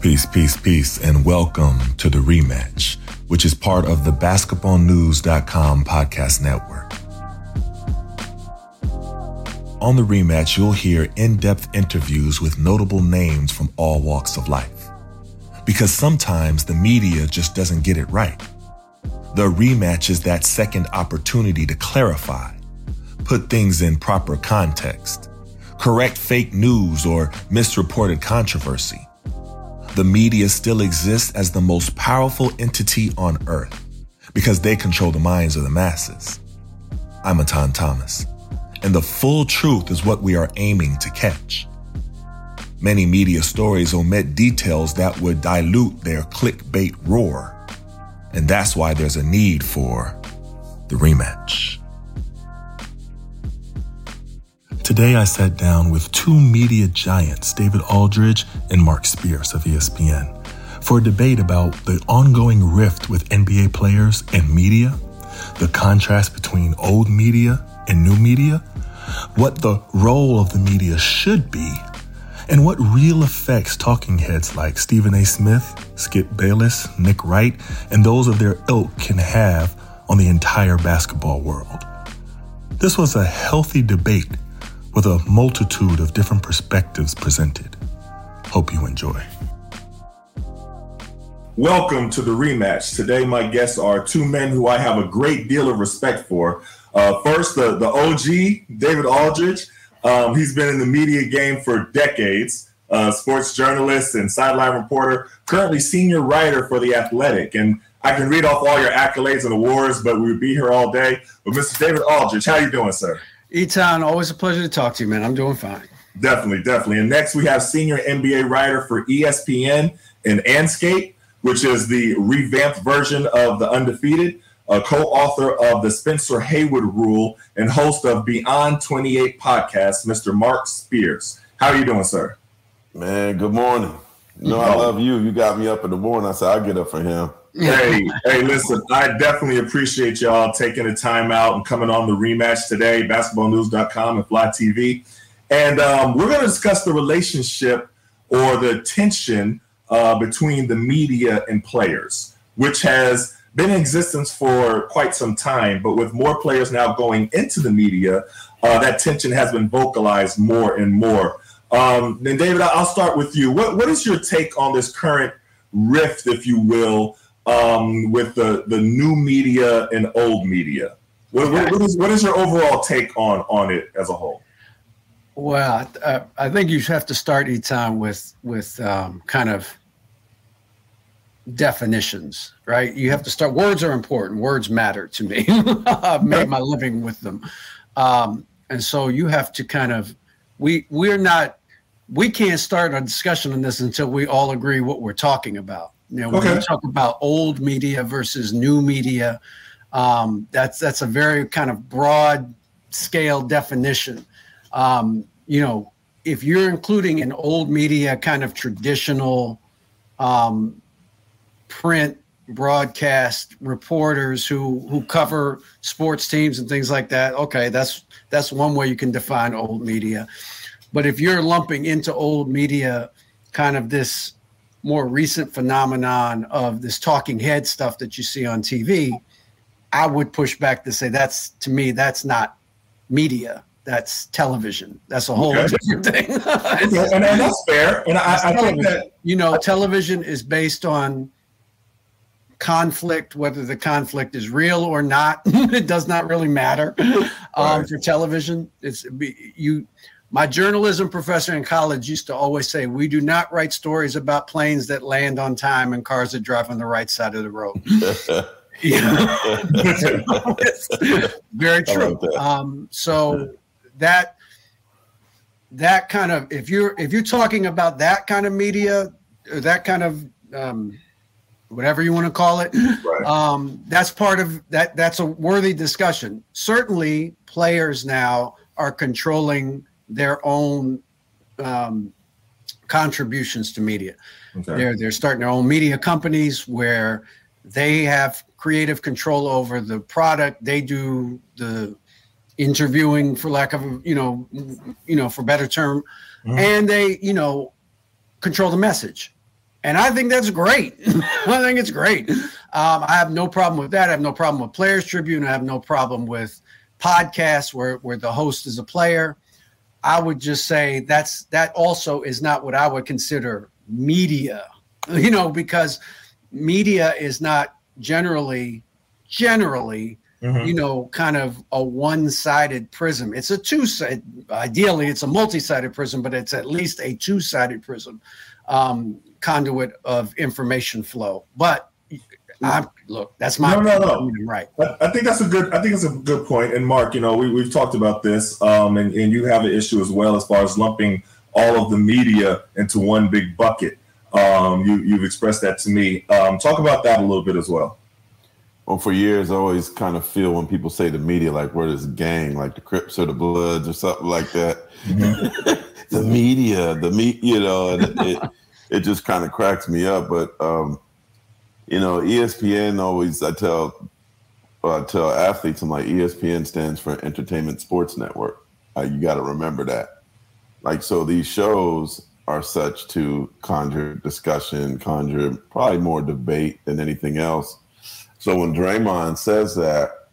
Peace, peace, peace, and welcome to the rematch, which is part of the basketballnews.com podcast network. On the rematch, you'll hear in depth interviews with notable names from all walks of life. Because sometimes the media just doesn't get it right. The rematch is that second opportunity to clarify, put things in proper context, correct fake news or misreported controversy the media still exists as the most powerful entity on earth because they control the minds of the masses. I'm Etan Thomas, and the full truth is what we are aiming to catch. Many media stories omit details that would dilute their clickbait roar, and that's why there's a need for the rematch. Today, I sat down with two media giants, David Aldridge and Marc Spears of ESPN, for a debate about the ongoing rift with NBA players and media, the contrast between old media and new media, what the role of the media should be, and what real effects talking heads like Stephen A. Smith, Skip Bayless, Nick Wright, and those of their ilk can have on the entire basketball world. This was a healthy debate with a multitude of different perspectives presented. Hope you enjoy. Welcome to the rematch. Today, my guests are two men who I have a great deal of respect for. Uh, first, the, the OG, David Aldridge. Um, he's been in the media game for decades, uh, sports journalist and sideline reporter, currently senior writer for The Athletic. And I can read off all your accolades and awards, but we would be here all day. But Mr. David Aldridge, how you doing, sir? Etan, always a pleasure to talk to you, man. I'm doing fine. Definitely, definitely. And next we have senior NBA writer for ESPN and Andscape, which is the revamped version of The Undefeated, a co-author of the Spencer Haywood Rule and host of Beyond 28 podcast, Mr. Marc Spears. How are you doing, sir? Man, good morning. You know, I love you. You got me up in the morning. I said I'll get up for him hey, hey, listen, I definitely appreciate y'all taking the time out and coming on the rematch today, basketballnews.com and Fly TV. And um, we're going to discuss the relationship or the tension uh, between the media and players, which has been in existence for quite some time. But with more players now going into the media, uh, that tension has been vocalized more and more. Um, and David, I'll start with you. What, what is your take on this current rift, if you will, um, with the, the new media and old media. What, what, what, is, what is your overall take on, on it as a whole? Well, I, I think you have to start each time with with um, kind of definitions, right? You have to start. Words are important. Words matter to me. I've made my living with them, um, and so you have to kind of. We we're not. We can't start a discussion on this until we all agree what we're talking about. You know, when okay. you talk about old media versus new media, um, that's that's a very kind of broad scale definition. Um, you know, if you're including an old media kind of traditional um, print broadcast reporters who who cover sports teams and things like that, okay, that's that's one way you can define old media. But if you're lumping into old media kind of this more recent phenomenon of this talking head stuff that you see on TV, I would push back to say that's to me that's not media. that's television. That's a whole Okay. different thing. And, and that's fair. And I, I think that you know, television is based on conflict, whether the conflict is real or not. it does not really matter um, Right. for television. It's you. My journalism professor in college used to always say, "We do not write stories about planes that land on time and cars that drive on the right side of the road." You know? It's very true. that. Um, so that that kind of if you're if you're talking about that kind of media, or that kind of um, whatever you want to call it, Right. um, that's part of that. That's a worthy discussion. Certainly, players now are controlling their own um, contributions to media. Okay. They're they're starting their own media companies where they have creative control over the product. They do the interviewing, for lack of you know, you know, for better term, and they you know control the message. And I think that's great. I think it's great. Um, I have no problem with that. I have no problem with Players Tribune. I have no problem with podcasts where where the host is a player. I would just say that's that also is not what I would consider media, you know, because media is not generally generally Mhm. you know kind of a one-sided prism it's a two-sided ideally it's a multi-sided prism but it's at least a two-sided prism um, conduit of information flow but i look that's my No, no, no. right I, I think that's a good. I think it's a good point. And Marc, you know, we we've talked about this, um, and and you have an issue as well as far as lumping all of the media into one big bucket. Um, you you've expressed that to me. Um, talk about that a little bit as well. Well, for years, I always kind of feel when people say the media, like we're this gang, like the Crips or the Bloods or something like that. the media, the me, you know, and it, it, it just kind of cracks me up. But um, you know, ESPN always, I tell, I tell athletes, I'm like, ESPN stands for Entertainment Sports Network. Uh, you got to remember that. Like, so these shows are such to conjure discussion, conjure probably more debate than anything else. So when Draymond says that,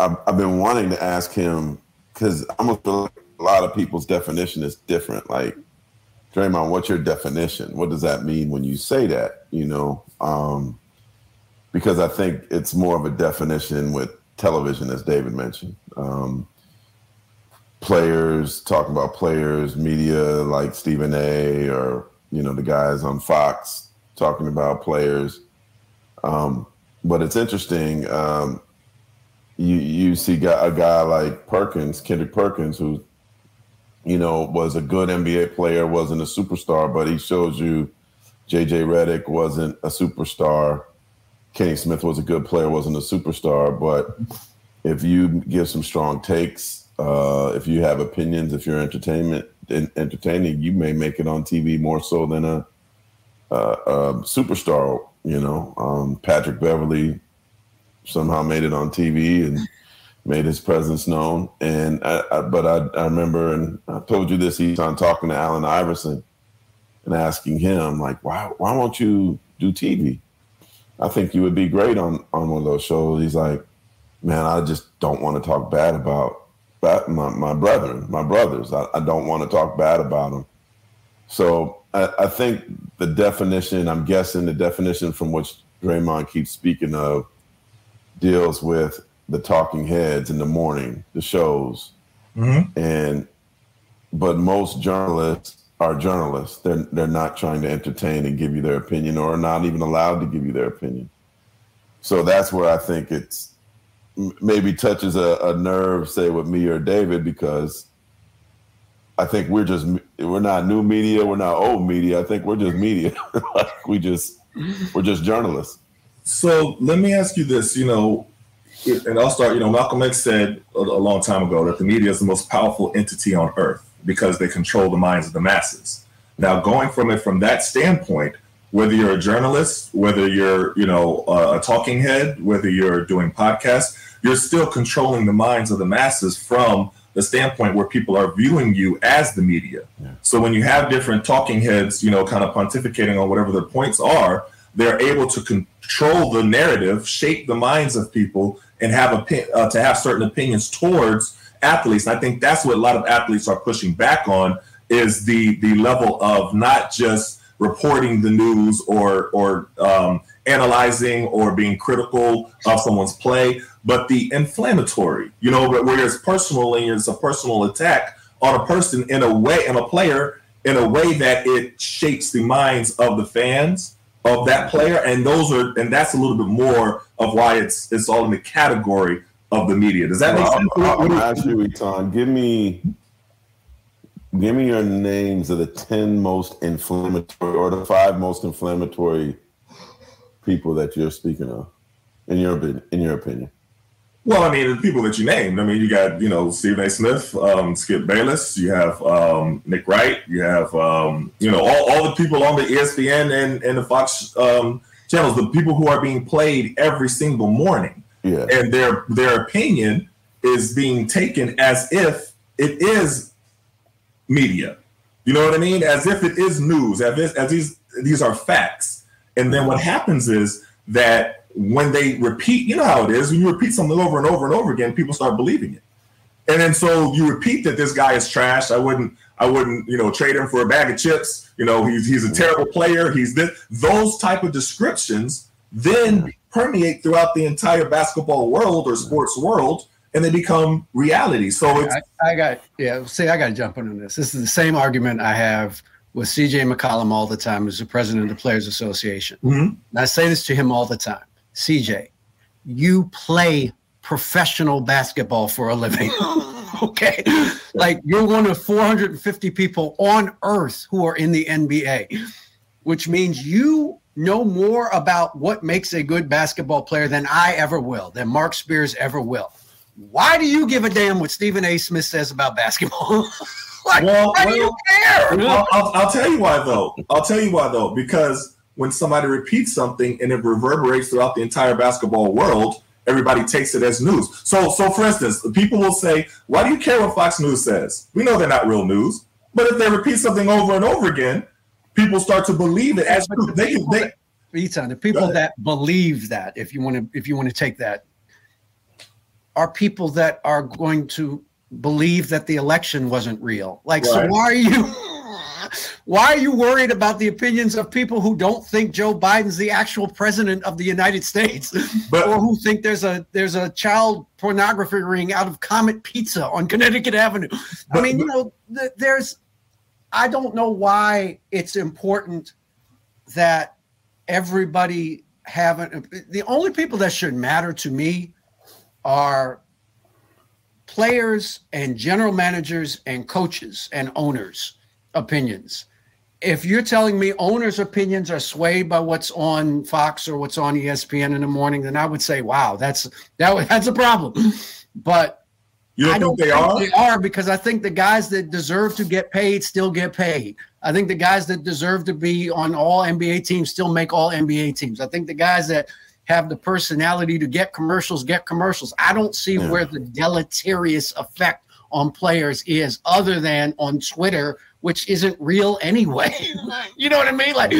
I've, I've been wanting to ask him because I almost feel a lot of people's definition is different. Like, Draymond, what's your definition? What does that mean when you say that? You know, um, because I think it's more of a definition with television, as David mentioned. Um, players talking about players, media like Stephen A. or you know the guys on Fox talking about players. Um, but it's interesting. Um, you you see a guy like Perkins, Kendrick Perkins, who you know was a good NBA player, wasn't a superstar, but he shows you JJ Redick wasn't a superstar. Kenny Smith was a good player, wasn't a superstar, but if you give some strong takes, uh, if you have opinions, if you're entertainment en- entertaining, you may make it on TV more so than a, a, a superstar. You know, um, Patrick Beverley somehow made it on TV and made his presence known. And I, I, but I, I remember, and I told you this, he's on talking to Allen Iverson and asking him like, why why won't you do TV? I think you would be great on on one of those shows. He's like, man, I just don't want to talk bad about my, my brethren, my brothers. I, I don't want to talk bad about them. So I, I think the definition, I'm guessing the definition from which Draymond keeps speaking of deals with the talking heads in the morning, the shows. Mm-hmm. And but most journalists are journalists. They're they're not trying to entertain and give you their opinion or not even allowed to give you their opinion. So that's where I think it's maybe touches a, a nerve, say with me or David, because I think we're just we're not new media, we're not old media. I think we're just media. like we just we're just journalists. So let me ask you this, you know, and I'll start. You know, Malcolm X said a, a long time ago that the media is the most powerful entity on earth because they control the minds of the masses. Now, going from it from that standpoint, whether you're a journalist, whether you're, you know, a, a talking head, whether you're doing podcasts, you're still controlling the minds of the masses from the standpoint where people are viewing you as the media. So when you have different talking heads, you know, kind of pontificating on whatever their points are, they're able to control the narrative, shape the minds of people, and have a uh, to have certain opinions towards athletes. And I think that's what a lot of athletes are pushing back on is the the level of not just reporting the news or or um, analyzing or being critical of someone's play, but the inflammatory, you know, where it's personal and it's a personal attack on a person in a way, in a player, in a way that it shapes the minds of the fans of that player. And those are, and that's a little bit more of why it's it's all in the category of the media. Does that make sense? Actually, Etan, give me give me your names of the ten most inflammatory or the five most inflammatory people that you're speaking of, in your in your opinion. Well, I mean, the people that you named. I mean, you got you know Stephen A. Smith, um, Skip Bayless, you have um, Nick Wright, you have um, you know all, all the people on the ESPN and, and the Fox um, channels, the people who are being played every single morning, yeah. and their their opinion is being taken as if it is media. You know what I mean? As if it is news, as if, as these these are facts. And then what happens is that when they repeat, you know how it is, when you repeat something over and over and over again, people start believing it. And then so you repeat that this guy is trash. I wouldn't, I wouldn't, you know, trade him for a bag of chips. You know, he's he's a terrible player. He's this. Those type of descriptions then permeate throughout the entire basketball world or sports world, and they become reality. So it's, I, I got yeah. See, I got to jump in on this. This is the same argument I have with CJ McCollum all the time, as the president of the Players Association. Mhm. And I say this to him all the time. CJ, you play professional basketball for a living. okay. Like you're one of 450 people on earth who are in the NBA, which means you know more about what makes a good basketball player than I ever will, than Marc Spears ever will. Why do you give a damn what Stephen A. Smith says about basketball? like, Well, why do you care? I'll, I'll, I'll tell you why though. I'll tell you why though. Because when somebody repeats something and it reverberates throughout the entire basketball world, everybody takes it as news. So, so for instance, people will say, "Why do you care what Fox News says?" We know they're not real news, but if they repeat something over and over again, people start to believe it as the They, they, Etan, the people that believe that, if you want to, if you want to take that, are people that are going to believe that the election wasn't real. Like, so why are you? Why are you worried about the opinions of people who don't think Joe Biden's the actual president of the United States, But- or who think there's a there's a child pornography ring out of Comet Pizza on Connecticut Avenue? I But- mean, you know, th- there's. I don't know why it's important that everybody have an, the only people that should matter to me are players and general managers and coaches and owners opinions if you're telling me owners opinions are swayed by what's on fox or what's on espn in the morning then i would say wow that's that that's a problem but you don't I don't think they are? they are because I think the guys that deserve to get paid still get paid. I think the guys that deserve to be on all NBA teams still make all NBA teams. I think the guys that have the personality to get commercials get commercials. I don't see Yeah. where the deleterious effect on players is other than on Twitter, which isn't real anyway. you know what I mean? Like,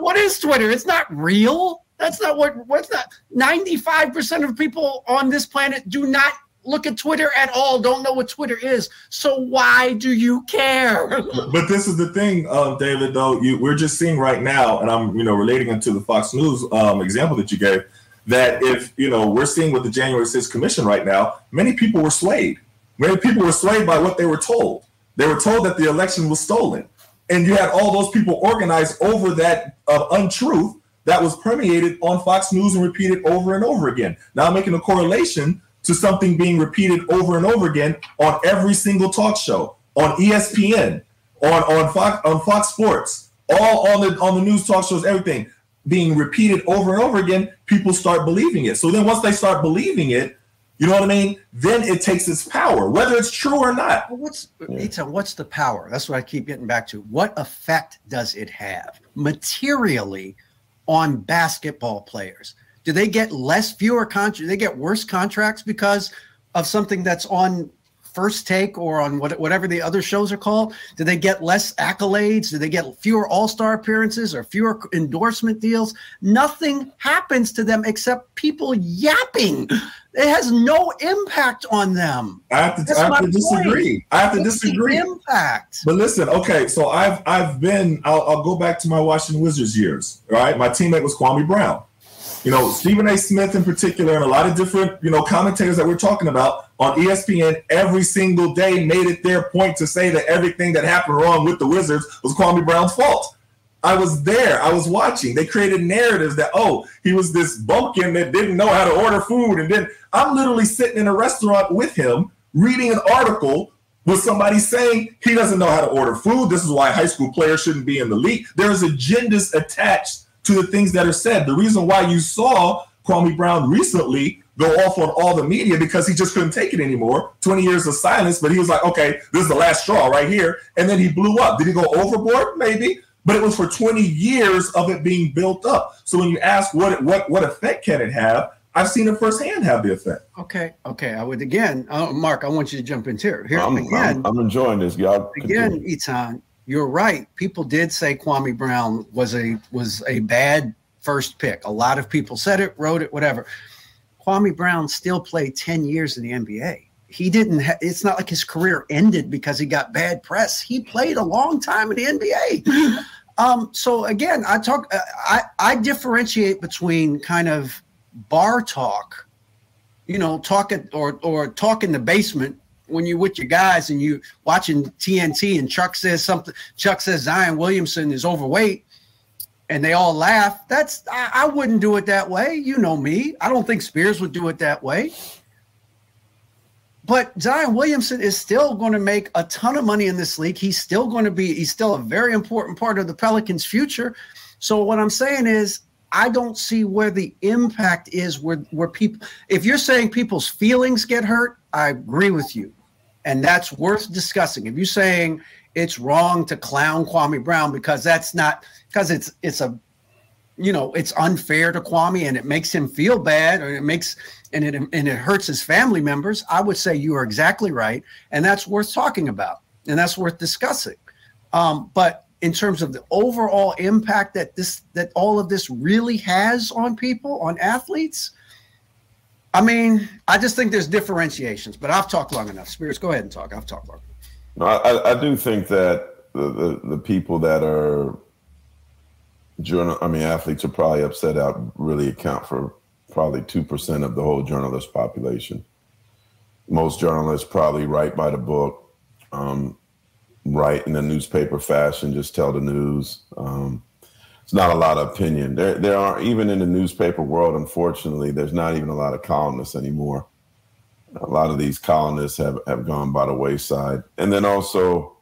what is Twitter? It's not real. That's not what, what's that? 95% of people on this planet do not look at Twitter at all, don't know what Twitter is. So why do you care? But this is the thing, uh, David. Though you, we're just seeing right now, and I'm, you know, relating it to the Fox News um, example that you gave. That if you know, we're seeing with the January 6th Commission right now, many people were swayed. Many people were swayed by what they were told. They were told that the election was stolen, and you had all those people organized over that uh, untruth that was permeated on Fox News and repeated over and over again. Now, I'm making a correlation to something being repeated over and over again on every single talk show, on ESPN, on on Fox on Fox Sports, all on the on the news talk shows, everything being repeated over and over again. People start believing it. So then, once they start believing it, you know what I mean. Then it takes its power, whether it's true or not. Well, what's Etan, what's the power? That's what I keep getting back to. What effect does it have materially on basketball players? Do they get less fewer contracts? They get worse contracts because of something that's on First Take or on what, whatever the other shows are called? Do they get less accolades? Do they get fewer All Star appearances or fewer endorsement deals? Nothing happens to them except people yapping. It has no impact on them. I have to, I have to disagree. I have to What's disagree. impact. But listen, okay, so I've I've been. I'll, I'll go back to my Washington Wizards years. Right, my teammate was Kwame Brown. You know, Stephen A. Smith in particular, and a lot of different you know commentators that we're talking about on ESPN every single day made it their point to say that everything that happened wrong with the Wizards was Kwame Brown's fault. I was there. I was watching. They created narratives that, oh, he was this bumpkin that didn't know how to order food. And then I'm literally sitting in a restaurant with him reading an article with somebody saying he doesn't know how to order food. This is why high school players shouldn't be in the league. There's agendas attached to the things that are said. The reason why you saw Kwame Brown recently go off on all the media because he just couldn't take it anymore. 20 years of silence, but he was like, okay, this is the last straw right here. And then he blew up. Did he go overboard? Maybe but it was for 20 years of it being built up. So when you ask what what what effect can it have, I've seen it firsthand have the effect. Okay, okay. I would again, uh, Marc. I want you to jump in here. Here I'm, again. I'm, I'm enjoying this, y'all. Again, Etan, you're right. People did say Kwame Brown was a was a bad first pick. A lot of people said it, wrote it, whatever. Kwame Brown still played 10 years in the NBA he didn't ha- it's not like his career ended because he got bad press. He played a long time in the nba um, so again i talk uh, i i differentiate between kind of bar talk you know talk at, or or talk in the basement when you're with your guys and you watching tnt and chuck says something chuck says zion williamson is overweight and they all laugh that's I, I wouldn't do it that way you know me i don't think spears would do it that way but Zion Williamson is still going to make a ton of money in this league. He's still going to be, he's still a very important part of the Pelicans' future. So what I'm saying is, I don't see where the impact is where where people if you're saying people's feelings get hurt, I agree with you. And that's worth discussing. If you're saying it's wrong to clown Kwame Brown because that's not because it's it's a you know it's unfair to Kwame and it makes him feel bad or it makes and it and it hurts his family members, I would say you are exactly right, and that's worth talking about and that's worth discussing. Um, but in terms of the overall impact that this that all of this really has on people, on athletes, I mean, I just think there's differentiations. But I've talked long enough. Spears, go ahead and talk. I've talked long. No, I, I do think that the, the, the people that are journal, I mean, athletes are probably upset out really account for probably 2% of the whole journalist population. Most journalists probably write by the book, um, write in a newspaper fashion, just tell the news. Um, it's not a lot of opinion. There, there are even in the newspaper world. Unfortunately, there's not even a lot of columnists anymore. A lot of these columnists have have gone by the wayside. And then also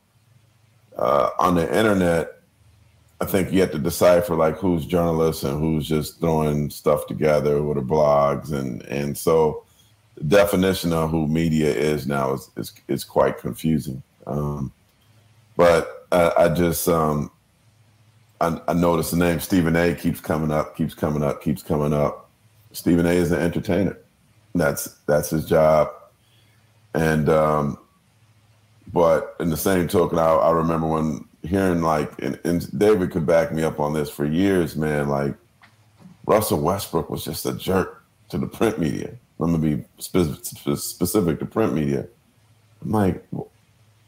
uh, on the internet, I think you have to decipher like who's journalists and who's just throwing stuff together with the blogs and and so the definition of who media is now is is, is quite confusing. Um, but I, I just um, I, I noticed the name Stephen A. keeps coming up, keeps coming up, keeps coming up. Stephen A. is an entertainer. That's that's his job, and um, but in the same token, I, I remember when hearing like, and, and David could back me up on this for years, man. Like Russell Westbrook was just a jerk to the print media. I'm gonna be spe- specific to print media. I'm like,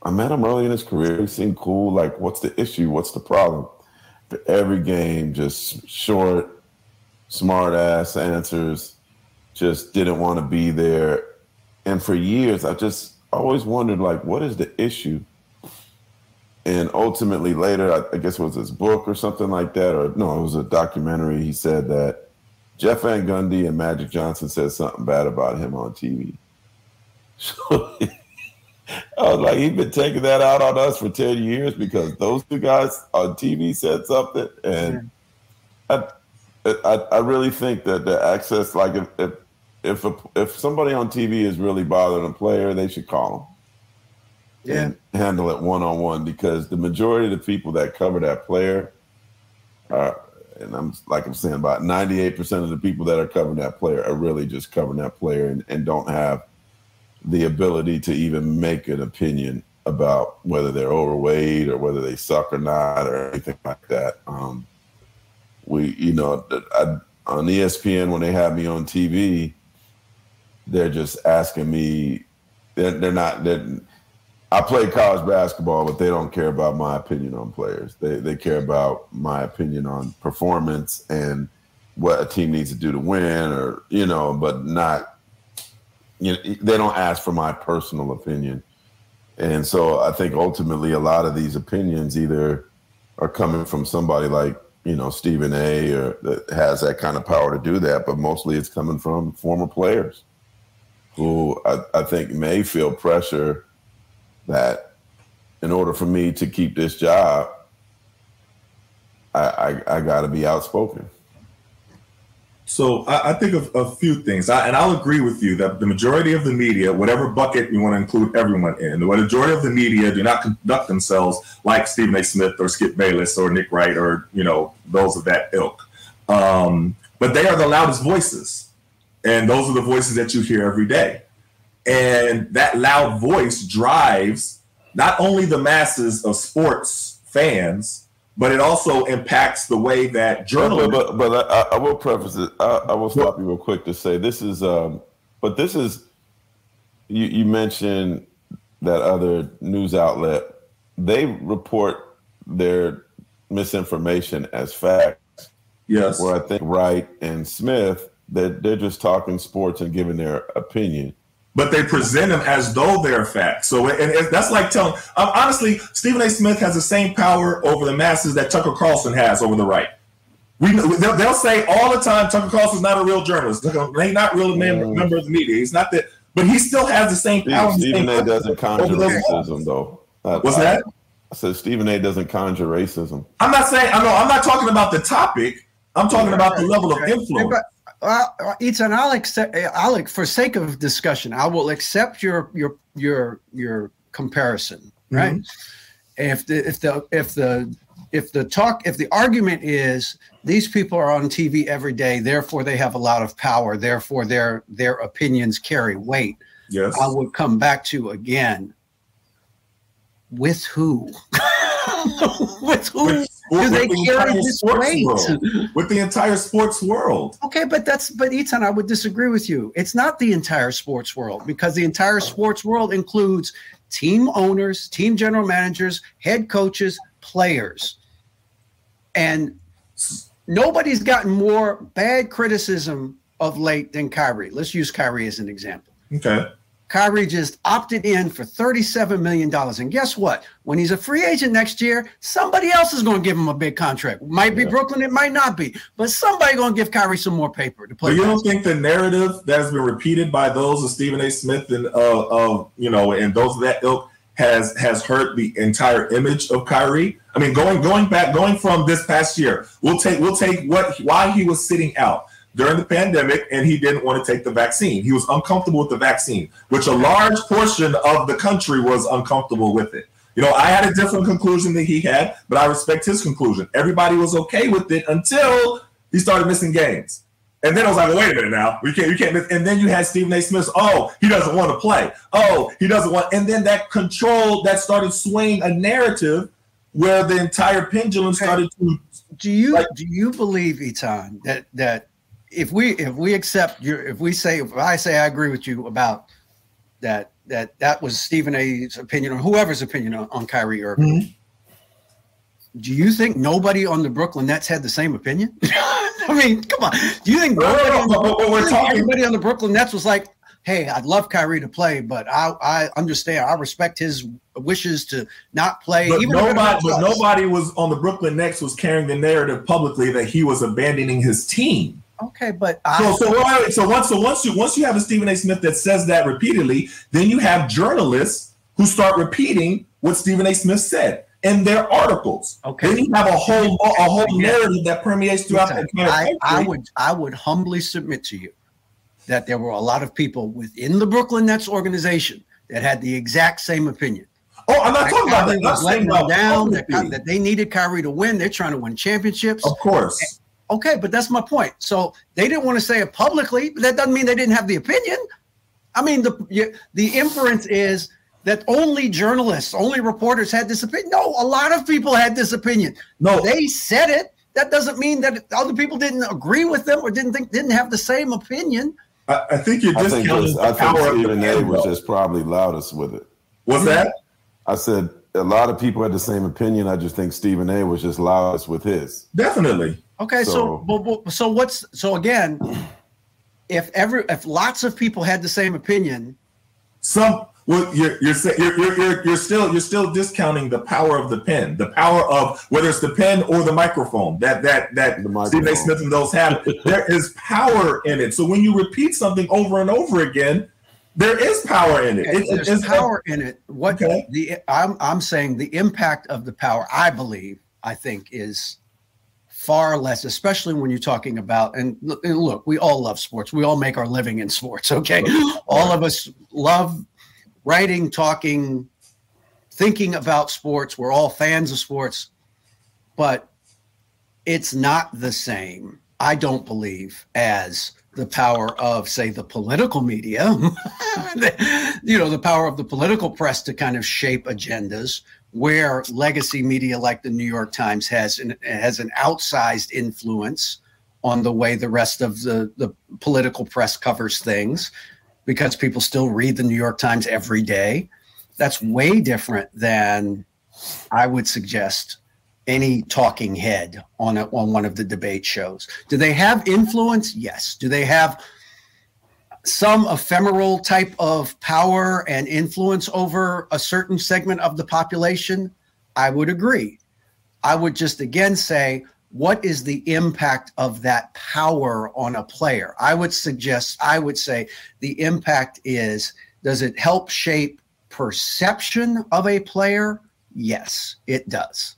I met him early in his career. He seemed cool. Like, what's the issue? What's the problem? For every game, just short, smart ass answers. Just didn't want to be there. And for years, I just always wondered, like, what is the issue? And ultimately later I, I, guess it was his book or something like that or no it was a documentary. He said that jeff van gundy and magic johnson said something bad about him on tv so i was like he's been taking that out on us for 10 years because those two guys on tv said something. And I, I, I really think that the access like if if if, a, if somebody on tv is really bothering a player they should call him yeah. and handle it one on one because the majority of the people that cover that player are, and I'm like I'm saying, about 98% of the people that are covering that player are really just covering that player and, and don't have the ability to even make an opinion about whether they're overweight or whether they suck or not or anything like that. Um, we, you know, I, on ESPN when they have me on TV, they're just asking me. They're, they're not. They're, I play college basketball, but they don't care about my opinion on players. They they care about my opinion on performance and what a team needs to do to win, or you know, but not. You know, they don't ask for my personal opinion, and so I think ultimately a lot of these opinions either are coming from somebody like you know Stephen A. or that has that kind of power to do that, but mostly it's coming from former players who I, I think may feel pressure that in order for me to keep this job, I, I, I got to be outspoken. So I, I think of a few things, I, and I'll agree with you that the majority of the media, whatever bucket you want to include everyone in, the majority of the media do not conduct themselves like Stephen A. Smith or Skip Bayless or Nick Wright or you know those of that ilk. Um, but they are the loudest voices, and those are the voices that you hear every day. And that loud voice drives not only the masses of sports fans, but it also impacts the way that journalists. But, but, but I, I, will preface it. I, I, will stop you real quick to say this is, um, but this is, you, you mentioned that other news outlet, they report their misinformation as facts. Yes. Where I think Wright and Smith, they're, they're just talking sports and giving their opinion but they present them as though they're facts. So, and, and that's like telling. Um, honestly, Stephen A. Smith has the same power over the masses that Tucker Carlson has over the right. We they'll, they'll say all the time Tucker Carlson's not a real journalist. He's not really a member, member of the media. He's not that, but he still has the same power. Stephen A. doesn't conjure racism, though. What's that? I said Stephen A. doesn't conjure racism. I'm not saying I know. I'm not talking about the topic. I'm talking about the level of influence. Uh, Etan, I'll accept. I'll, for sake of discussion, I will accept your your your your comparison, right? Mm-hmm. If the if the if the if the talk if the argument is these people are on TV every day, therefore they have a lot of power, therefore their their opinions carry weight. Yes, I would come back to again. With who? with who? With, do they the carry this weight? With the entire sports world. Okay, but that's but Etan, I would disagree with you. It's not the entire sports world because the entire sports world includes team owners, team general managers, head coaches, players. And nobody's gotten more bad criticism of late than Kyrie. Let's use Kyrie as an example. Okay. Kyrie just opted in for $37 million. And guess what? When he's a free agent next year, somebody else is going to give him a big contract. Might be yeah. Brooklyn, it might not be. But somebody going to give Kyrie some more paper to play. But you don't think the narrative that has been repeated by those of Stephen A. Smith and uh, of you know and those of that ilk has has hurt the entire image of Kyrie? I mean, going going back, going from this past year, we'll take we'll take what why he was sitting out during the pandemic and he didn't want to take the vaccine. He was uncomfortable with the vaccine, which a large portion of the country was uncomfortable with it. You know, I had a different conclusion than he had, but I respect his conclusion. Everybody was okay with it until he started missing games. And then I was like, wait a minute now, we can't, we can't miss. And then you had Stephen A. Smith. Oh, he doesn't want to play. Oh, he doesn't want. And then that control that started swaying a narrative where the entire pendulum started to. Do you like, do you believe, Etan, that that if we if we accept your if we say if I say I agree with you about that that that was Stephen A's opinion or whoever's opinion on, on Kyrie Irving. Mm-hmm. Do you think nobody on the Brooklyn Nets had the same opinion? I mean, come on. Do you think nobody, on, the, we're talking, everybody on the Brooklyn Nets was like, "Hey, I'd love Kyrie to play, but I I understand. I respect his wishes to not play." But nobody, but nobody was on the Brooklyn Nets was carrying the narrative publicly that he was abandoning his team. Okay, but I, so so, so once so once you once you have a Stephen A. Smith that says that repeatedly, then you have journalists who start repeating what Stephen A. Smith said in their articles. Okay, then you have a whole a whole narrative that permeates throughout the entire I, I would I would humbly submit to you that there were a lot of people within the Brooklyn Nets organization that had the exact same opinion. Oh, I'm not talking about that. Was letting them down. That, that, they needed Kyrie to win. They're trying to win championships. Of course. Okay, but that's my point. So they didn't want to say it publicly, but that doesn't mean they didn't have the opinion. I mean, the the inference is that only journalists, only reporters had this opinion. No, a lot of people had this opinion. No, they said it. That doesn't mean that other people didn't agree with them or didn't think didn't have the same opinion. I, I think you're discounting I think, just, I think Stephen A. was just probably loudest with it. What's that? I said a lot of people had the same opinion. I just think Stephen A. was just loudest with his. Definitely. Okay, so so, so what's so again? If every if lots of people had the same opinion, some well, you're you're, you're you're you're still you're still discounting the power of the pen, the power of whether it's the pen or the microphone that that that Stephen A. Smith and those have. there is power in it. So when you repeat something over and over again, there is power in it. There's it's power in it. What okay. the I'm I'm saying the impact of the power, I believe, I think is far less, especially when you're talking about and, and look, we all love sports. We all make our living in sports. Okay, all of us love writing, talking, thinking about sports. We're all fans of sports, but it's not the same, I don't believe, as the power of, say, the political media, you know, the power of the political press to kind of shape agendas, where legacy media like the New York Times has an, has an outsized influence on the way the rest of the, the political press covers things because people still read the New York Times every day. That's way different than I would suggest any talking head on a, on one of the debate shows. Do they have influence? Yes. Do they have some ephemeral type of power and influence over a certain segment of the population? I would agree. I would just again say what is the impact of that power on a player? I would suggest, I would say the impact is does it help shape perception of a player? Yes, it does.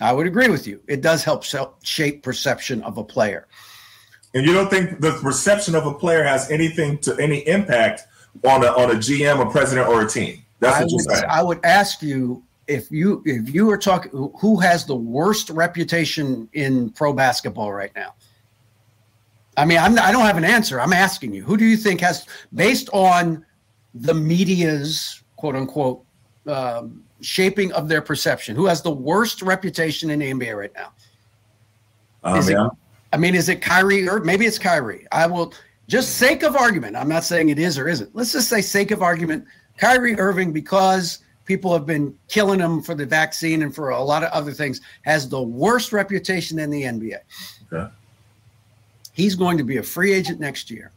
I would agree with you. It does help shape perception of a player. And you don't think the perception of a player has anything to any impact on a on a GM, a president, or a team? That's what you're saying. I would ask you if you if you were talking who has the worst reputation in pro basketball right now i mean I'm, i don't have an answer i'm asking you who do you think has based on the media's quote unquote um, shaping of their perception who has the worst reputation in the nba right now um, is yeah. it, i mean is it kyrie or maybe it's kyrie i will just sake of argument i'm not saying it is or isn't let's just say sake of argument kyrie irving because people have been killing him for the vaccine and for a lot of other things, has the worst reputation in the NBA. Okay. He's going to be a free agent next year.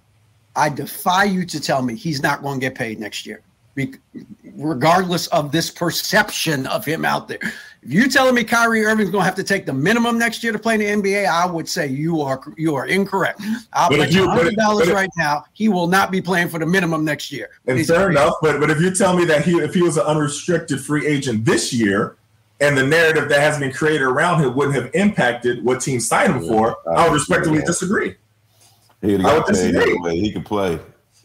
I defy you to tell me he's not going to get paid next year regardless of this perception of him out there. If you're telling me Kyrie Irving's going to have to take the minimum next year to play in the NBA, I would say you are you are incorrect. I'll bet you hundred dollars right now he will not be playing for the minimum next year. And fair enough, but but if you tell me that he if he was an unrestricted free agent this year, and the narrative that has been created around him wouldn't have impacted what team signed him for, I would respectfully disagree. He would disagree. He could play.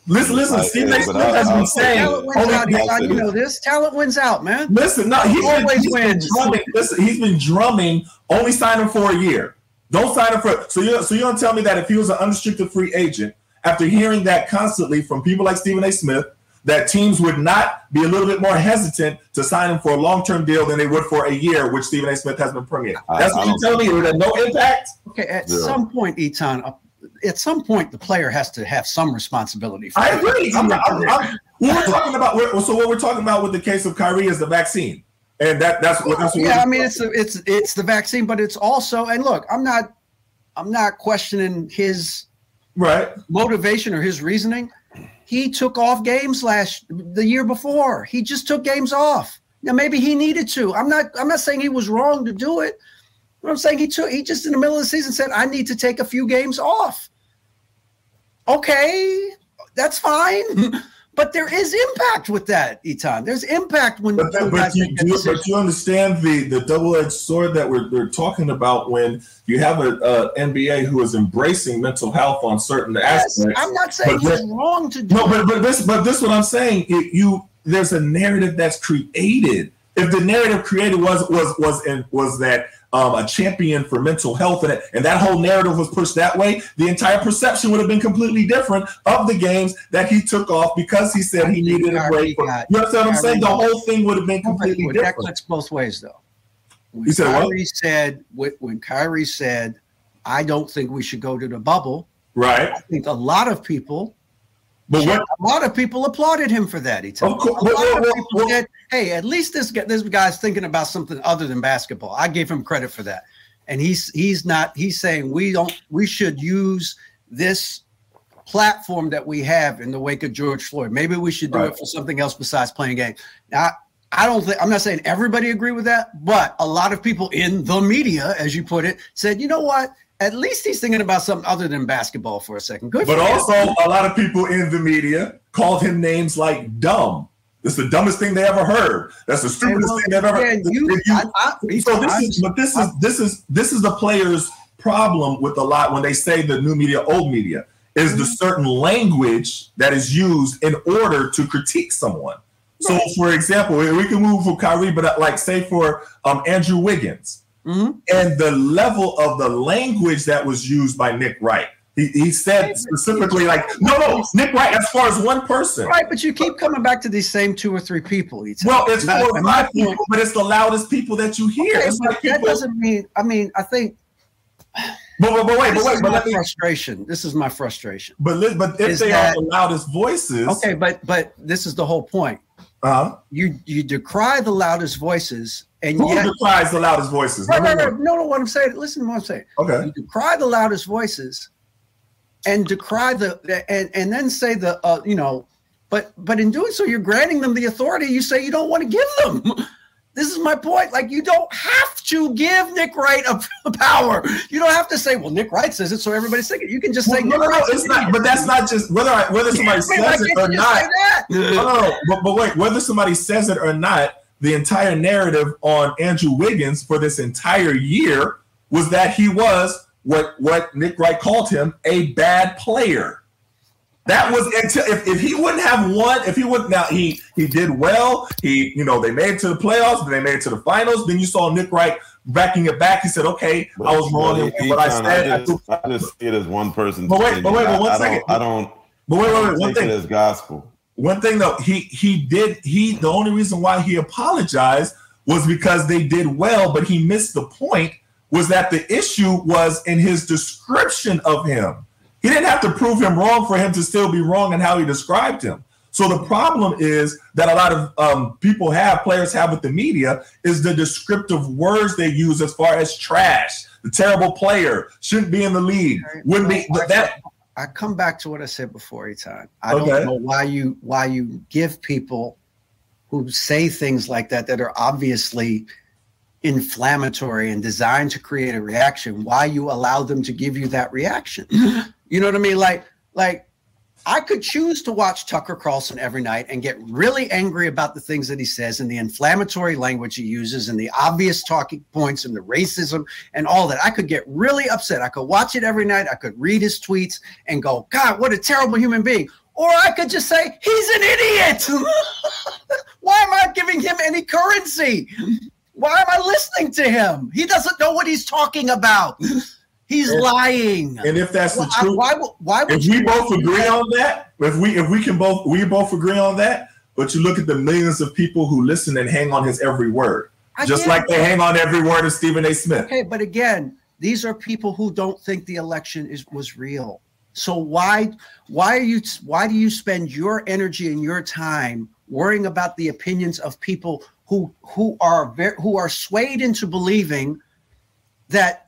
Listen, listen. Steve A. Smith has been saying, talent wins out. You know this. Talent wins out, man. Listen, no, he's always been, wins. drumming. Listen, he's been drumming. Only sign him for a year. Don't sign him for. So you so you're gonna tell me that if he was an unrestricted free agent, after hearing that constantly from people like Stephen A. Smith, that teams would not be a little bit more hesitant to sign him for a long-term deal than they would for a year, which Stephen A. Smith has been permeating. That's I, what you're telling me. That no impact. Okay, at Zero. some point, Etan, at some point the player has to have some responsibility. I agree. I'm, I'm, I'm, what we're talking about, so what we're talking about with the case of Kyrie is the vaccine, and that that's what that's what. Yeah, I mean it's it's it's the vaccine, but it's also and look, I'm not I'm not questioning his right motivation or his reasoning. He took off games last the year before. He just took games off. Now maybe he needed to. I'm not I'm not saying he was wrong to do it. But I'm saying he took he just in the middle of the season said I need to take a few games off okay, that's fine. but there is impact with that, Etan. There's impact when. But, that, but you do, but you understand the the double edged sword that we're, we're talking about when you have a, a, NBA who is embracing mental health on certain yes, aspects. I'm not saying it's wrong to do. No, but but this but this what I'm saying. It, you there's a narrative that's created If the narrative created was was was in, was that um, a champion for mental health, and, and that whole narrative was pushed that way, the entire perception would have been completely different of the games that he took off because he said he needed a break. you know what I'm saying? The whole thing would have been completely different. That clicks both ways, though. When you said Kyrie what? said when Kyrie said, "I don't think we should go to the bubble." Right. I think a lot of people but what, a lot of people applauded him for that. He told course, a lot well, of well, people well, said, "Hey, at least this guy, this guy's thinking about something other than basketball." I gave him credit for that, and he's he's not. He's saying we don't. We should use this platform that we have in the wake of George Floyd. Maybe we should do Right. it for something else besides playing games. Now, I don't think I'm not saying everybody agree with that, but a lot of people in the media, as you put it, said, "You know what? At least he's thinking about something other than basketball for a second. Good But for him. also, a lot of people in the media called him names like dumb. It's the dumbest thing they ever heard. That's the stupidest well, thing they've ever. again, you- I- I- so this I- is, but this is this is this is the players' problem with a lot when they say the new media, old media, is Mm-hmm. the certain language that is used in order to critique someone. So, for example, we can move for Kyrie, but uh, like say for um, Andrew Wiggins, Mhm. and the level of the language that was used by Nick Wright. He, he said specifically, like, no, no, Nick Wright, as far as one person. Right, but you keep coming back to these same two or three people. each Well, it's Not- four or and my five point- people, but it's the loudest people that you hear. Okay, it's but like that people, doesn't mean. I mean, I think. but, but, but wait, This but wait, is but my let me, frustration. This is my frustration. but, but if is they that- are the loudest voices, Okay, but but this is the whole point. uh, You you decry the loudest voices, and who yet. decries the loudest voices? Right, right, right. No, no. What I'm saying. Listen to what I'm saying. Okay. You decry the loudest voices, and decry the and and then say the uh, you know, but but in doing so, you're granting them the authority you say you don't want to give them. This is my point. Like you don't have to give Nick Wright a, a power. You don't have to say, "Well, Nick Wright says it, so everybody's thinking." You can just say, Well, no, no, "Nick no, Wright's it's not. But that's not just whether I, whether somebody why says it or not. No, no, no. But, but wait, whether somebody says it or not, the entire narrative on Andrew Wiggins for this entire year was that he was what what Nick Wright called him a bad player. That was until if, if he wouldn't have won, if he wouldn't now he he did well. He you know they made it to the playoffs, then they made it to the finals. Then you saw Nick Wright backing it back. He said, "Okay, I was wrong in what I said." I just, I just see it as one person's But wait, but wait, but one I, second. don't, I don't, But wait, wait, wait. One thing. it as gospel. One thing though, he he did he the only reason why he apologized was because they did well, but he missed the point was that the issue was in his description of him. He didn't have to prove him wrong for him to still be wrong in how he described him. So the problem is that a lot of um, people have, players have with the media, is the descriptive words they use as far as trash, the terrible player, shouldn't be in the league, wouldn't be that. I come back to what I said before, Etan. I Okay. don't know why you why you give people who say things like that that are obviously inflammatory and designed to create a reaction, why you allow them to give you that reaction. you know what I mean? Like, like I could choose to watch Tucker Carlson every night and get really angry about the things that he says and the inflammatory language he uses and the obvious talking points and the racism and all that. I could get really upset. I could watch it every night. I could read his tweets and go, God, what a terrible human being. Or I could just say, he's an idiot. Why am I giving him any currency? Why am I listening to him? He doesn't know what he's talking about. He's And- lying. And if that's the Well, I- truth, why, would- why would if we both want to do agree that? on that, if we if we can both we both agree on that, but you look at the millions of people who listen and hang on his every word, I just like it. they hang on every word of Stephen A. Smith. Okay, but again, these are people who don't think the election is was real. So why why are you why do you spend your energy and your time worrying about the opinions of people who who are very, who are swayed into believing that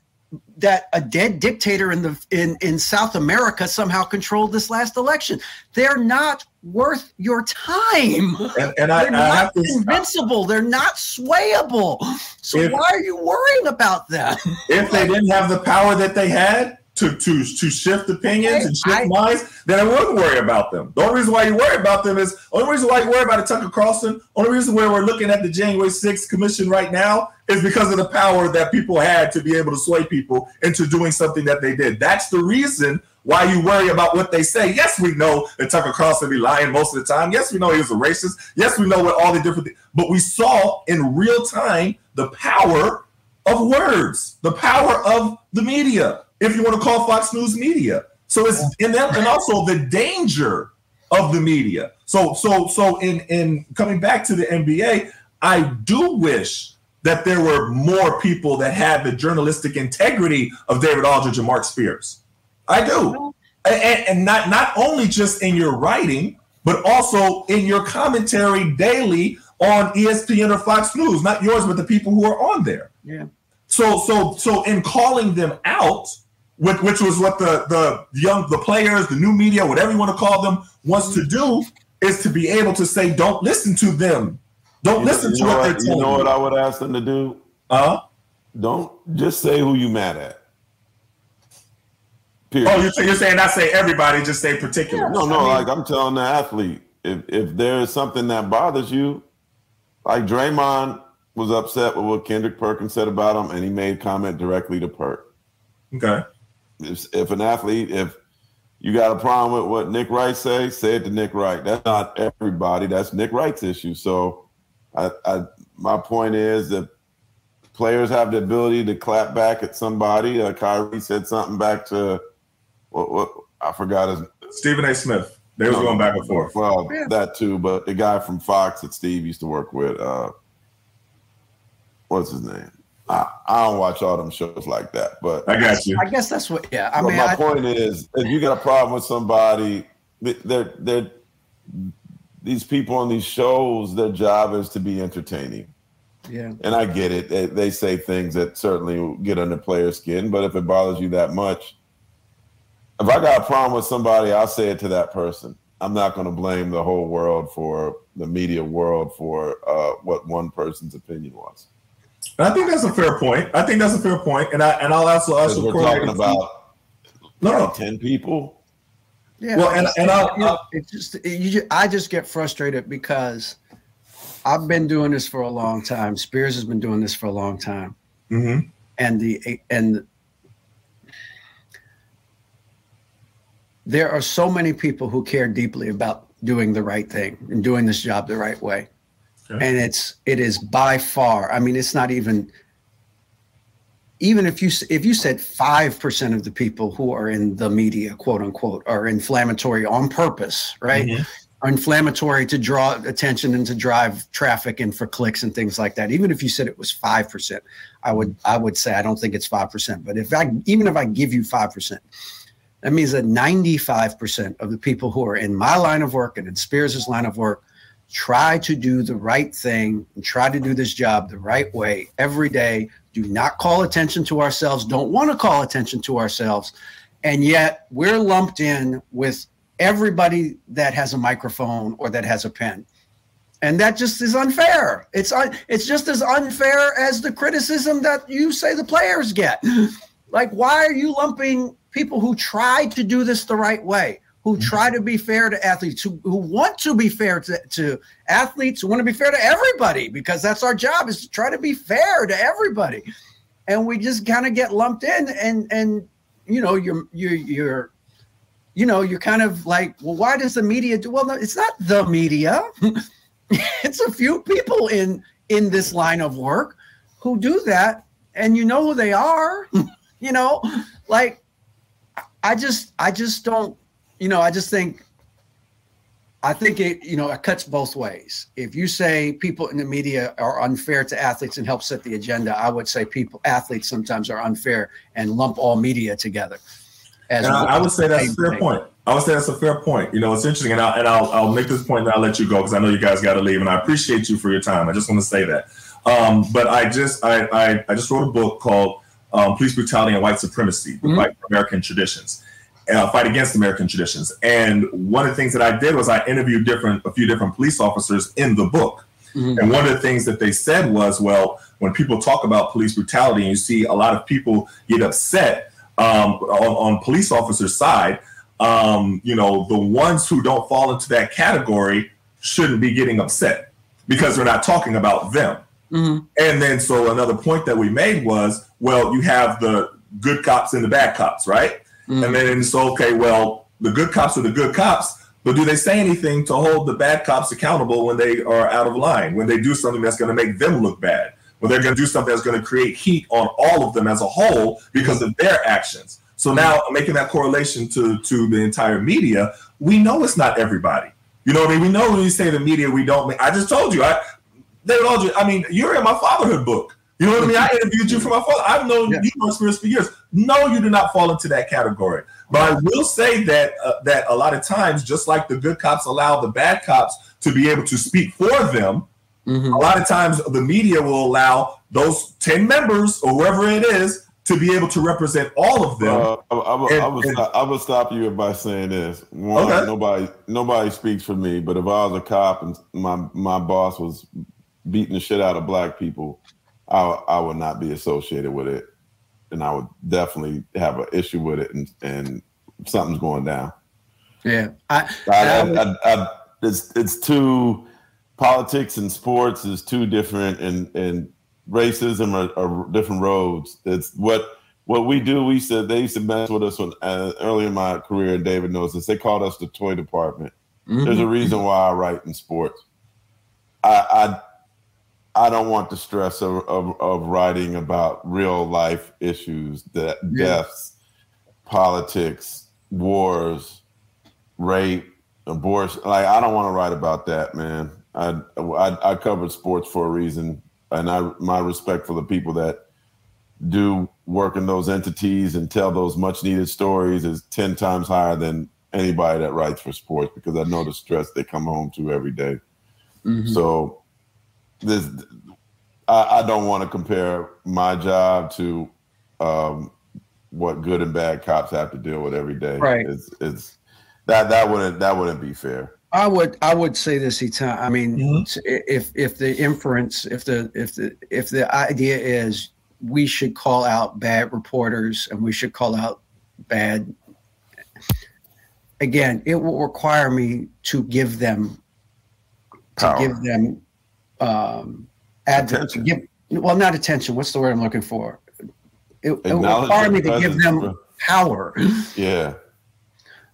that a dead dictator in the in in South America somehow controlled this last election? They're not worth your time. And, and I, They're I not have to invincible. They're not swayable. So If- why are you worrying about them? if they didn't have the power that they had to to to shift opinions and shift I- minds, then I wouldn't worry about them. The only reason why you worry about them is only reason why you worry about a Tucker Carlson. Only reason why we're looking at the January 6th commission right now is because of the power that people had to be able to sway people into doing something that they did. That's the reason Why you worry about what they say? Yes, we know that Tucker Carlson be lying most of the time. Yes, we know he was a racist. Yes, we know what all the different things. But we saw in real time the power of words, the power of the media, if you want to call Fox News media. So it's in them, and also the danger of the media. So so so in in coming back to the NBA, I do wish that there were more people that had the journalistic integrity of David Aldridge and Marc Spears. I do. And, and not not only just in your writing, but also in your commentary daily on ESPN or Fox News, not yours, but the people who are on there. Yeah. So so so in calling them out, which, which was what the the young the players, the new media, whatever you want to call them, wants to do, is to be able to say, don't listen to them. Don't You listen know, to what they're telling you know what I would ask them to do? Uh, Don't just say who you mad at. Period. oh, you're, you're saying not say everybody, just say particular. No, no, like I'm telling the athlete, if if there is something that bothers you, like Draymond was upset with what Kendrick Perkins said about him, and he made comment directly to Perk. Okay. If, if an athlete, if you got a problem with what Nick Wright say, say it to Nick Wright. That's not everybody. That's Nick Wright's issue. So, I, I my point is that players have the ability to clap back at somebody. Uh, Kyrie said something back to what, what I forgot his Stephen A. Smith. They was going back and forth. well, that too, but the guy from Fox that Steve used to work with, uh, what's his name? I, I don't watch all them shows like that, but I got you. I guess that's what. Yeah. I but mean, my I, point is, if you got a problem with somebody, they- they're they're these people on these shows. Their job is to be entertaining, yeah. and I get it. They, they say things that certainly get under players' skin, but if it bothers you that much, if I got a problem with somebody, I'll say it to that person. I'm not going to blame the whole world for the media world for uh, what one person's opinion was. And I think that's a fair point. I think that's a fair point. And I and I'll also 'Cause also we're talking about no, no. ten people. Yeah. Well, and- and I'll- I'll- it's just you. Just, I just get frustrated because I've been doing this for a long time. Spears has been doing this for a long time, Mm-hmm. and the and there are so many people who care deeply about doing the right thing and doing this job the right way, Okay. and it's it is by far. I mean, it's not even even if you if you said five percent of the people who are in the media, quote unquote, are inflammatory on purpose, right? Mhm. Are inflammatory to draw attention and to drive traffic and for clicks and things like that. Even if you said it was five percent, I would I would say I don't think it's five percent. But if I even if I give you five percent, that means that ninety five percent of the people who are in my line of work and in Spears's line of work try to do the right thing and try to do this job the right way every day. Do not call attention to ourselves. Don't want to call attention to ourselves. And yet we're lumped in with everybody that has a microphone or that has a pen. And that just is unfair. It's un- it's just as unfair as the criticism that you say the players get. Like why are you lumping people who try to do this the right way who mm-hmm. try to be fair to athletes who, who want to be fair to, to athletes who want to be fair to everybody because that's our job is to try to be fair to everybody. And we just kind of get lumped in and and you know you're you're you're you know you're kind of like well why does the media do well no, it's not the media. It's a few people in in this line of work who do that and you know who they are you know? Like i just i just don't you know i just think i think it you know it cuts both ways if you say people in the media are unfair to athletes and help set the agenda i would say people athletes sometimes are unfair and lump all media together And I, I would say that's a fair thing. point. I would say that's a fair point. You know, it's interesting, and I'll and I'll, I'll make this point, and I'll let you go because I know you guys got to leave, and I appreciate you for your time. I just want to say that. Um, but I just I, I I just wrote a book called um, "Police Brutality and White Supremacy: Mhm. Fight for American Traditions." Uh, fight against American traditions. And one of the things that I did was I interviewed different a few different police officers in the book. Mhm. And one of the things that they said was, well, when people talk about police brutality, and you see a lot of people get upset um, on, on police officers' side, um, you know, the ones who don't fall into that category shouldn't be getting upset because they're not talking about them. Mhm. And then, so another point that we made was, well, you have the good cops and the bad cops, right? Mm. And then it's okay, well, the good cops are the good cops, but do they say anything to hold the bad cops accountable when they are out of line, when they do something that's going to make them look bad, when they're going to do something that's going to create heat on all of them as a whole because of their actions? So now making that correlation to to the entire media, we know it's not everybody. You know what I mean? We know when you say the media, we don't. I just told you, I they David Aldridge. I mean, you're in my fatherhood book. You know what I mean? I interviewed you for my father. I've known yeah. you experience for years. No, you do not fall into that category. But I will say that uh, that a lot of times, just like the good cops allow the bad cops to be able to speak for them, mm-hmm. a lot of times the media will allow those ten members or whoever it is to be able to represent all of them. Uh, I, I, I, would stop, I would stop you by saying this. One, okay. nobody nobody speaks for me, but if I was a cop and my my boss was beating the shit out of black people, I I would not be associated with it, and I would definitely have an issue with it, and and something's going down. Yeah, I, I, I, it's it's too politics and sports is too different, and and racism are, are, different roads. It's what what we do. We said they used to mess with us when uh, early in my career, and David knows this. They called us the toy department. Mm-hmm. There's a reason why I write in sports. I I, I don't want the stress of, of, of writing about real life issues, that yeah. deaths, politics, wars, rape, abortion. Like I don't want to write about that, man. I, I I covered sports for a reason and I my respect for the people that do work in those entities and tell those much needed stories is 10 times higher than anybody that writes for sports because I know the stress they come home to every day. Mm-hmm. So this I, I don't want to compare my job to um, what good and bad cops have to deal with every day. Right. It's, it's that that wouldn't that wouldn't be fair. I would I would say this, Etan. I mean, mm-hmm. if if the inference, if the if the if the idea is we should call out bad reporters and we should call out bad. Again, it will require me to give them Power. to give them um, advert, to give well not attention. What's the word I'm looking for? It, it will require me to give them power. Yeah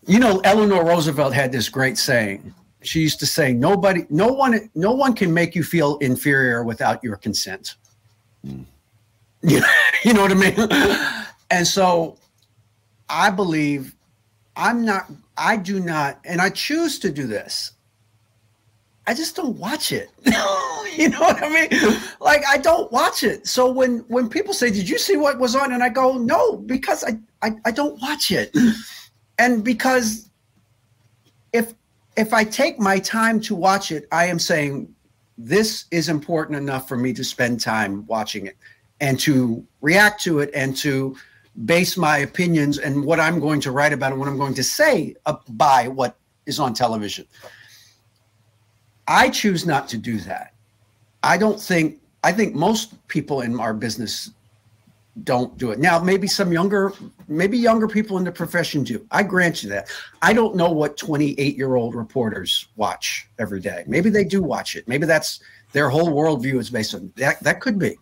you know, Eleanor Roosevelt had this great saying. She used to say, "Nobody, no one, no one can make you feel inferior without your consent." Mm. You, know what I mean? And so, I believe I'm not. I do not, and I choose to do this. I just don't watch it. you know what I mean? Like I don't watch it. So when when people say, "Did you see what was on?" and I go, "No," because I I, I don't watch it and because if if I take my time to watch it, I am saying this is important enough for me to spend time watching it and to react to it and to base my opinions and what I'm going to write about and what I'm going to say uh, by what is on television. I choose not to do that. I don't think I think most people in our business don't do it. Now, maybe some younger, maybe younger people in the profession do. I grant you that. I don't know what 28 year old reporters watch every day. Maybe they do watch it. Maybe that's their whole worldview is based on that. That could be.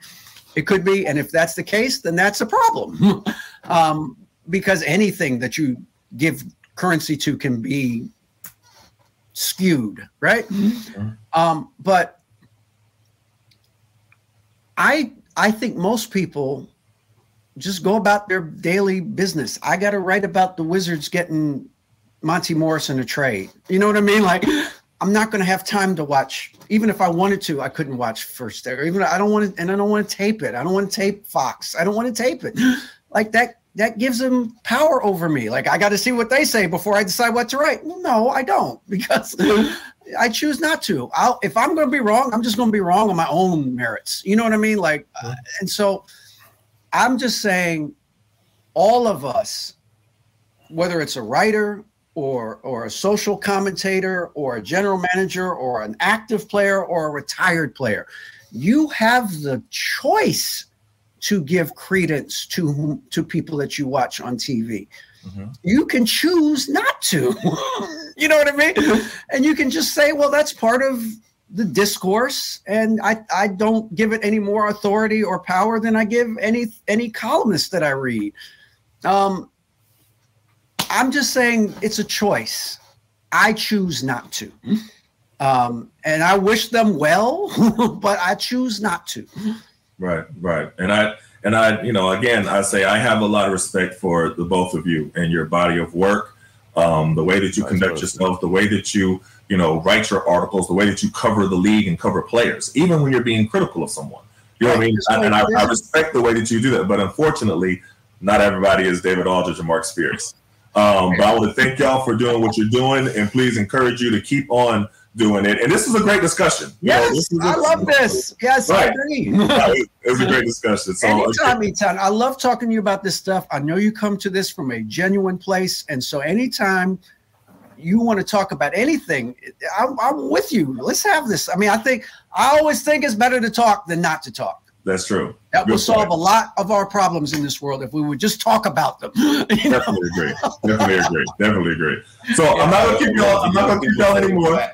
It could be. And if that's the case, then that's a problem. um, because anything that you give currency to can be skewed, right? Mm-hmm. Um, but I I think most people just go about their daily business. I got to write about the Wizards getting Monte Morris in a trade. You know what I mean? Like, I'm not going to have time to watch. Even if I wanted to, I couldn't watch first there. Even I don't want to, and I don't want to tape it. I don't want to tape Fox. I don't want to tape it. Like that. That gives them power over me. Like I got to see what they say before I decide what to write. Well, no, I don't because I choose not to. I'll if I'm going to be wrong, I'm just going to be wrong on my own merits. You know what I mean? Like, uh, and so I'm just saying, all of us, whether it's a writer or or a social commentator or a general manager or an active player or a retired player, you have the choice to give credence to to people that you watch on TV. Mm-hmm. You can choose not to. you know what I mean? And you can just say, well, that's part of the discourse and I, I don't give it any more authority or power than I give any any columnist that I read. Um, I'm just saying it's a choice. I choose not to. Um, and I wish them well, but I choose not to. Right, right. And I and I, you know, again, I say I have a lot of respect for the both of you and your body of work, um, the way that you conduct yourself, the way that you, you know, write your articles, the way that you cover the league and cover players, even when you're being critical of someone. You know what I mean? And I, I respect the way that you do that. But unfortunately, not everybody is David Aldridge and Marc Spears. Um, but I want to thank y'all for doing what you're doing, and please encourage you to keep on doing it. And this is a great discussion. Yes, you know, I love this. Yes, right. I agree. it was a great discussion. So anytime, anytime. I love talking to you about this stuff. I know you come to this from a genuine place, and so anytime you want to talk about anything, I'm, I'm with you. Let's have this. I mean, I think I always think it's better to talk than not to talk. That's true. That Good will solve point. a lot of our problems in this world if we would just talk about them. Definitely agree. Definitely agree. Definitely agree. So yeah, I'm not gonna keep y'all. I'm not gonna keep y'all anymore.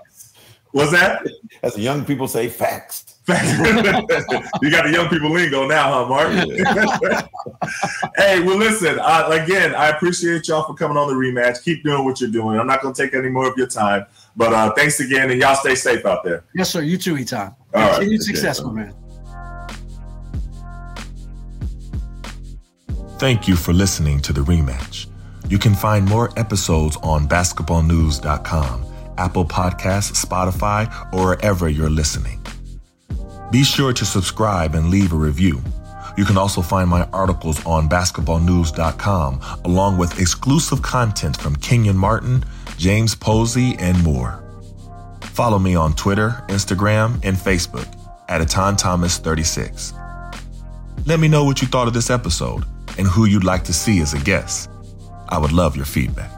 What's that? As the young people say, facts. Facts. you got the young people lingo now, huh, Marc? hey, well, listen. Uh, again, I appreciate y'all for coming on the rematch. Keep doing what you're doing. I'm not gonna take any more of your time, but uh, thanks again, and y'all stay safe out there. Yes, sir. You too, Etan. Continued right. success, my man. Thank you for listening to the rematch. You can find more episodes on basketballnews.com, Apple Podcasts, Spotify, or wherever you're listening. Be sure to subscribe and leave a review. You can also find my articles on basketballnews.com, along with exclusive content from Kenyon Martin, James Posey, and more. Follow me on Twitter, Instagram, and Facebook at Etan Thomas 36. Let me know what you thought of this episode and who you'd like to see as a guest. I would love your feedback.